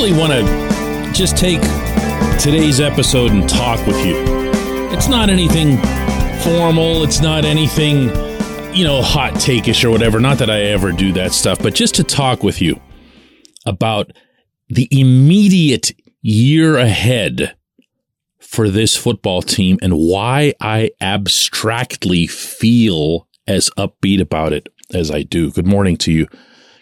Really want to just take today's episode and talk with you. It's not anything formal, it's not anything, you know, hot takeish or whatever. Not that I ever do that stuff, but just to talk with you about the immediate year ahead for this football team and why I abstractly feel as upbeat about it as I do. Good morning to you.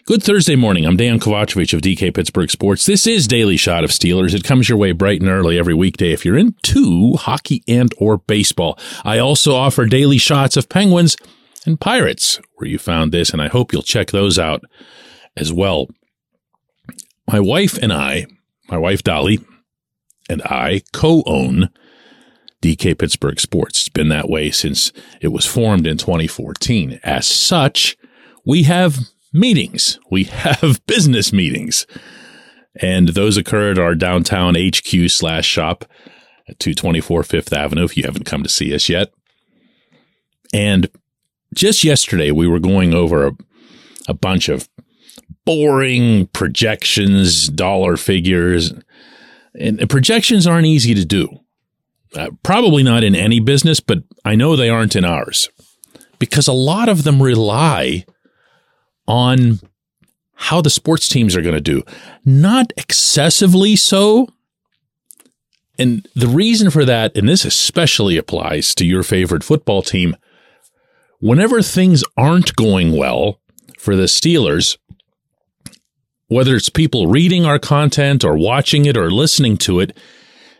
Good Thursday morning. I'm Dan Kovacevic of DK Pittsburgh Sports. This is Daily Shot of Steelers. It comes your way bright and early every weekday if you're into hockey and or baseball. I also offer daily shots of Penguins and Pirates, where you found this, and I hope you'll check those out as well. My wife and I, my wife Dolly, and I co-own DK Pittsburgh Sports. It's been that way since it was formed in 2014. As such, we have meetings. We have business meetings. And those occur at our downtown HQ slash shop at 224 Fifth Avenue if you haven't come to see us yet. And just yesterday, we were going over a, a bunch of boring projections, dollar figures, and projections aren't easy to do. Uh, probably not in any business, but I know they aren't in ours because a lot of them rely on how the sports teams are going to do. Not excessively so. And the reason for that, and this especially applies to your favorite football team, whenever things aren't going well for the Steelers, whether it's people reading our content or watching it or listening to it,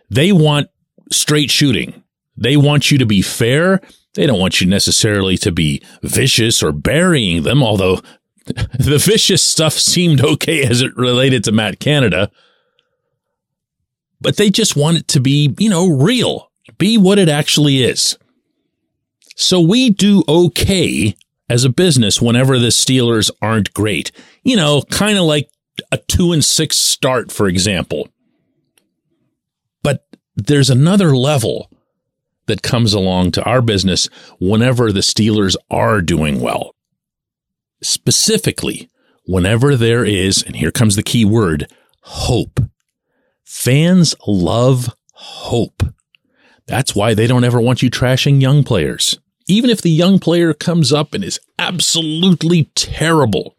they want straight shooting. They want you to be fair. They don't want you necessarily to be vicious or burying them, although the vicious stuff seemed okay as it related to Matt Canada. But they just want it to be, you know, real, be what it actually is. So we do okay as a business whenever the Steelers aren't great. You know, kind of like a two and six start, for example. But there's another level that comes along to our business whenever the Steelers are doing well specifically whenever there is, and here comes the key word, hope. Fans love hope. That's why they don't ever want you trashing young players. Even if the young player comes up and is absolutely terrible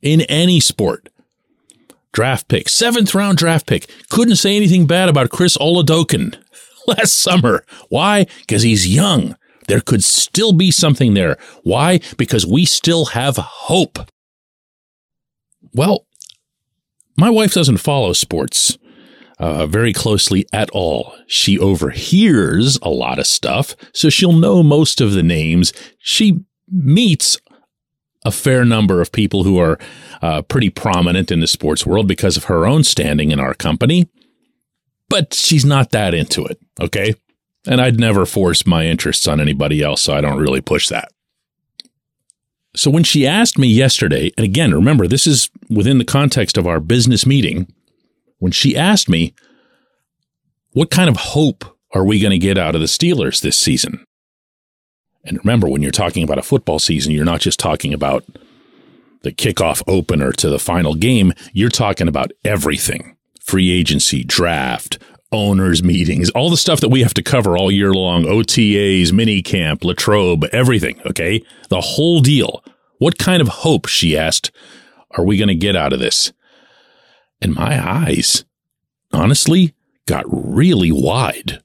in any sport. Draft pick, seventh round draft pick. Couldn't say anything bad about Chris Oladokun last summer. Why? Because he's young. There could still be something there. Why? Because we still have hope. Well, my wife doesn't follow sports uh, very closely at all. She overhears a lot of stuff, so she'll know most of the names. She meets a fair number of people who are uh, pretty prominent in the sports world because of her own standing in our company, but she's not that into it. Okay. And I'd never force my interests on anybody else, so I don't really push that. So when she asked me yesterday, and again, remember, this is within the context of our business meeting, when she asked me, what kind of hope are we going to get out of the Steelers this season? And remember, when you're talking about a football season, you're not just talking about the kickoff opener to the final game, you're talking about everything free agency, draft, owners meetings, all the stuff that we have to cover all year long, OTAs, mini camp, Latrobe, everything. Okay. The whole deal. What kind of hope, she asked, are we going to get out of this? And my eyes, honestly, got really wide.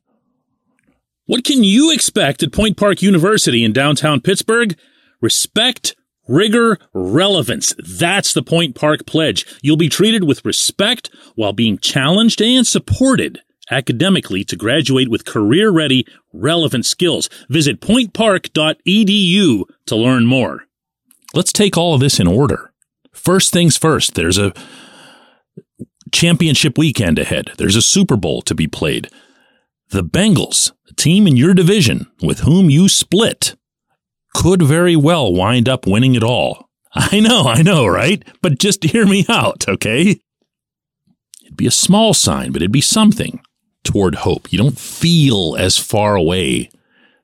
What can you expect at Point Park University in downtown Pittsburgh? Respect, rigor, relevance. That's the Point Park pledge. You'll be treated with respect while being challenged and supported academically to graduate with career ready, relevant skills. Visit pointpark.edu to learn more. Let's take all of this in order. First things first, there's a championship weekend ahead. There's a Super Bowl to be played. The Bengals, a team in your division with whom you split, could very well wind up winning it all. I know, I know, right? But just hear me out, okay? It'd be a small sign, but it'd be something toward hope. You don't feel as far away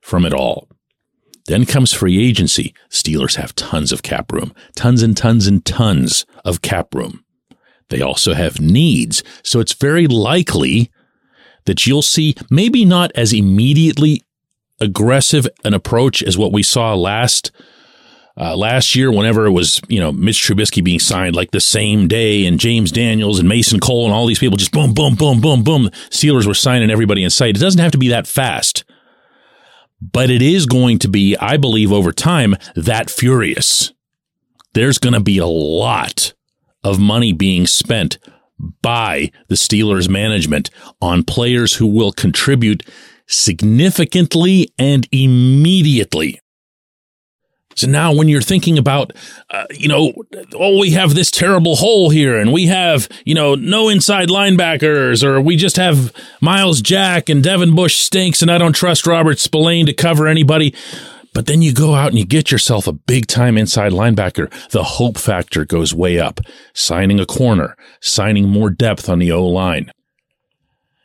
from it all. Then comes free agency. Steelers have tons of cap room, tons and tons and tons of cap room. They also have needs. So it's very likely that you'll see maybe not as immediately aggressive an approach as what we saw last uh, last year, whenever it was, you know, Mitch Trubisky being signed like the same day and James Daniels and Mason Cole and all these people just boom, boom, boom, boom, boom. Steelers were signing everybody in sight. It doesn't have to be that fast, but it is going to be, I believe, over time, that furious. There's going to be a lot of money being spent by the Steelers management on players who will contribute significantly and immediately. So now when you're thinking about, uh, you know, oh, we have this terrible hole here and we have, you know, no inside linebackers or we just have Myles Jack and Devin Bush stinks and I don't trust Robert Spillane to cover anybody. But then you go out and you get yourself a big time inside linebacker. The hope factor goes way up. Signing a corner, signing more depth on the O line.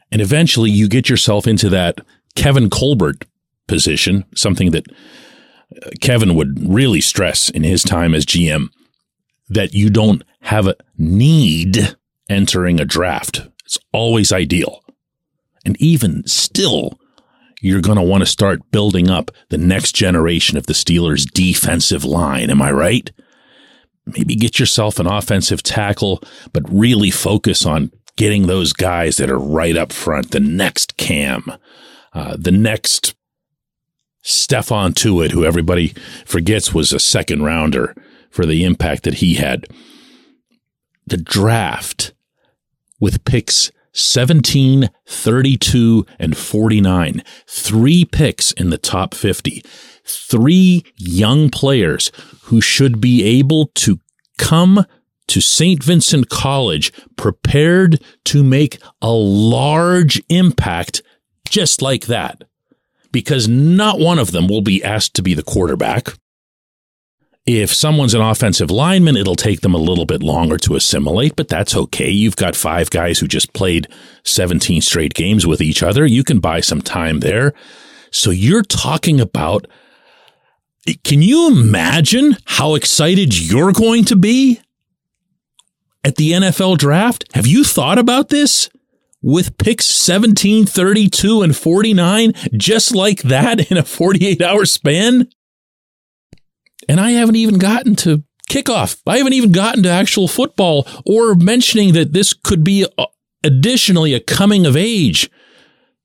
And eventually you get yourself into that Kevin Colbert position, something that Kevin would really stress in his time as GM that you don't have a need entering a draft. It's always ideal. And even still, you're going to want to start building up the next generation of the Steelers defensive line. Am I right? Maybe get yourself an offensive tackle, but really focus on getting those guys that are right up front. The next Cam, uh, the next Stephon Tuitt, who everybody forgets was a second rounder for the impact that he had. The draft with picks 17, 32, and 49. Three picks in the top 50. Three young players who should be able to come to St. Vincent College prepared to make a large impact just like that. Because not one of them will be asked to be the quarterback. If someone's an offensive lineman, it'll take them a little bit longer to assimilate, but that's okay. You've got five guys who just played 17 straight games with each other. You can buy some time there. So you're talking about, can you imagine how excited you're going to be at the NFL draft? Have you thought about this? With picks 17, 32, and 49, just like that in a 48 hour span? And I haven't even gotten to kickoff. I haven't even gotten to actual football or mentioning that this could be uh, additionally a coming of age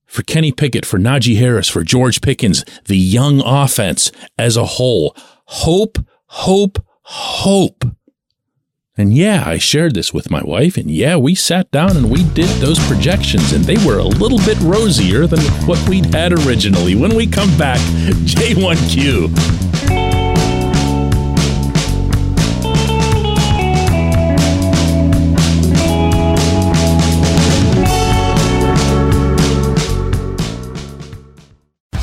for Kenny Pickett, for Najee Harris, for George Pickens, the young offense as a whole. Hope, hope, hope. And yeah, I shared this with my wife, and yeah, we sat down and we did those projections, and they were a little bit rosier than what we'd had originally. When we come back, J1Q.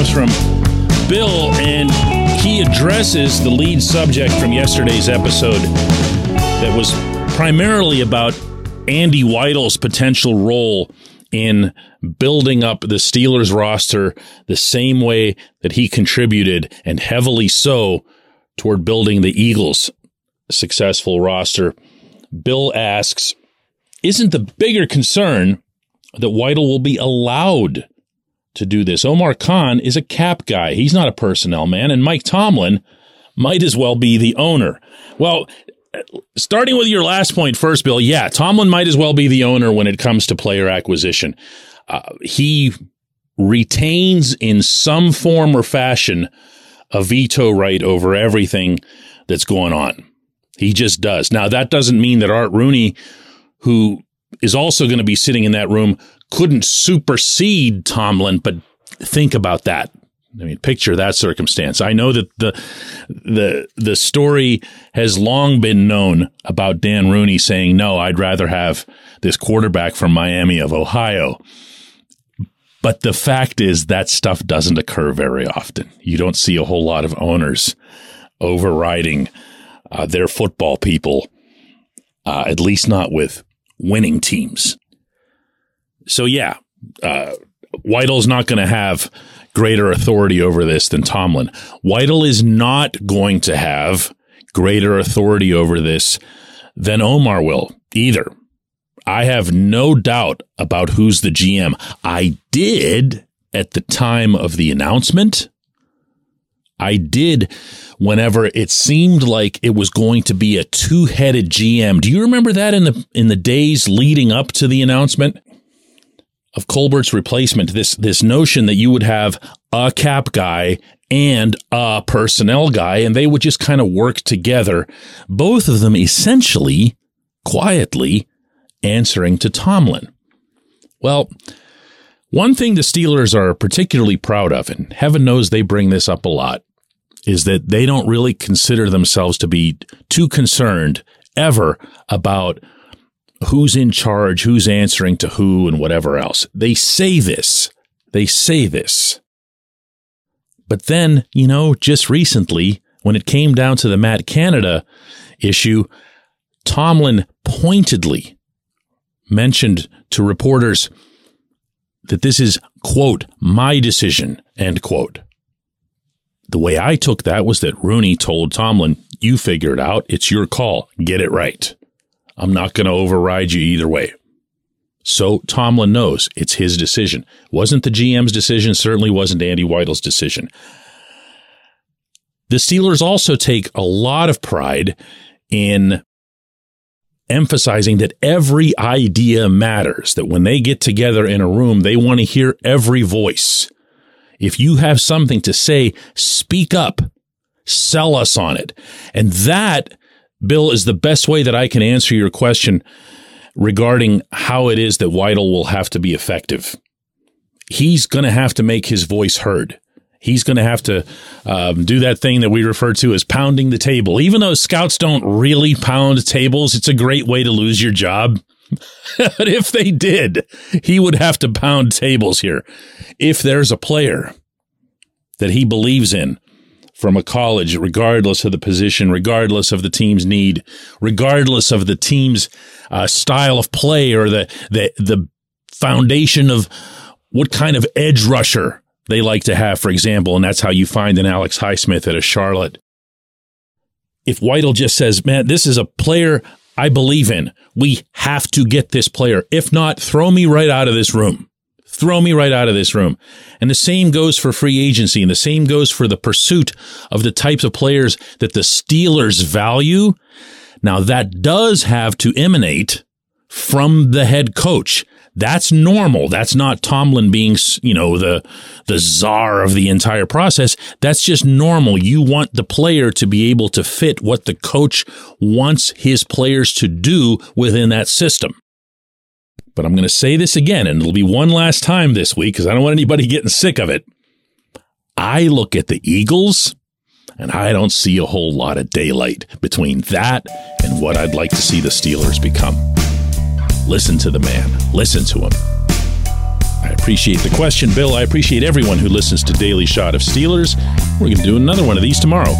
comes from Bill, and he addresses the lead subject from yesterday's episode that was primarily about Andy Weidl's potential role in building up the Steelers roster the same way that he contributed and heavily so toward building the Eagles' successful roster. Bill asks, isn't the bigger concern that Weidl will be allowed to do this. Omar Khan is a cap guy. He's not a personnel man. And Mike Tomlin might as well be the owner. Well, starting with your last point first, Bill, yeah, Tomlin might as well be the owner when it comes to player acquisition. Uh, he retains in some form or fashion a veto right over everything that's going on. He just does. Now, that doesn't mean that Art Rooney, who is also going to be sitting in that room, couldn't supersede Tomlin, but think about that. I mean, picture that circumstance. I know that the the the story has long been known about Dan Rooney saying, "No, I'd rather have this quarterback from Miami of Ohio." But the fact is that stuff doesn't occur very often. You don't see a whole lot of owners overriding uh, their football people, uh, at least not with winning teams. So yeah, uh, Weidl's not going to have greater authority over this than Tomlin. Weidl is not going to have greater authority over this than Omar will either. I have no doubt about who's the GM. I did at the time of the announcement. I did whenever it seemed like it was going to be a two-headed GM. Do you remember that in the in the days leading up to the announcement? Of Colbert's replacement, this this notion that you would have a cap guy and a personnel guy, and they would just kind of work together, both of them essentially quietly answering to Tomlin. Well, one thing the Steelers are particularly proud of, and heaven knows they bring this up a lot, is that they don't really consider themselves to be too concerned ever about who's in charge, who's answering to who, and whatever else. They say this. They say this. But then, you know, just recently, when it came down to the Matt Canada issue, Tomlin pointedly mentioned to reporters that this is, quote, my decision, end quote. The way I took that was that Rooney told Tomlin, you figure it out. It's your call. Get it right. I'm not going to override you either way. So Tomlin knows it's his decision. Wasn't the GM's decision, certainly wasn't Andy Weidl's decision. The Steelers also take a lot of pride in emphasizing that every idea matters, that when they get together in a room, they want to hear every voice. If you have something to say, speak up, sell us on it. And that Bill, is the best way that I can answer your question regarding how it is that Weidl will have to be effective. He's going to have to make his voice heard. He's going to have to um, do that thing that we refer to as pounding the table. Even though scouts don't really pound tables, it's a great way to lose your job. but if they did, he would have to pound tables here. If there's a player that he believes in, from a college, regardless of the position, regardless of the team's need, regardless of the team's uh, style of play or the, the, the foundation of what kind of edge rusher they like to have, for example. And that's how you find an Alex Highsmith at a Charlotte. If Weidl just says, man, this is a player I believe in. We have to get this player. If not, throw me right out of this room. Throw me right out of this room. And the same goes for free agency and the same goes for the pursuit of the types of players that the Steelers value. Now that does have to emanate from the head coach. That's normal. That's not Tomlin being, you know, the, the czar of the entire process. That's just normal. You want the player to be able to fit what the coach wants his players to do within that system. But I'm going to say this again, and it'll be one last time this week because I don't want anybody getting sick of it. I look at the Eagles and I don't see a whole lot of daylight between that and what I'd like to see the Steelers become. Listen to the man, listen to him. I appreciate the question, Bill. I appreciate everyone who listens to Daily Shot of Steelers. We're going to do another one of these tomorrow.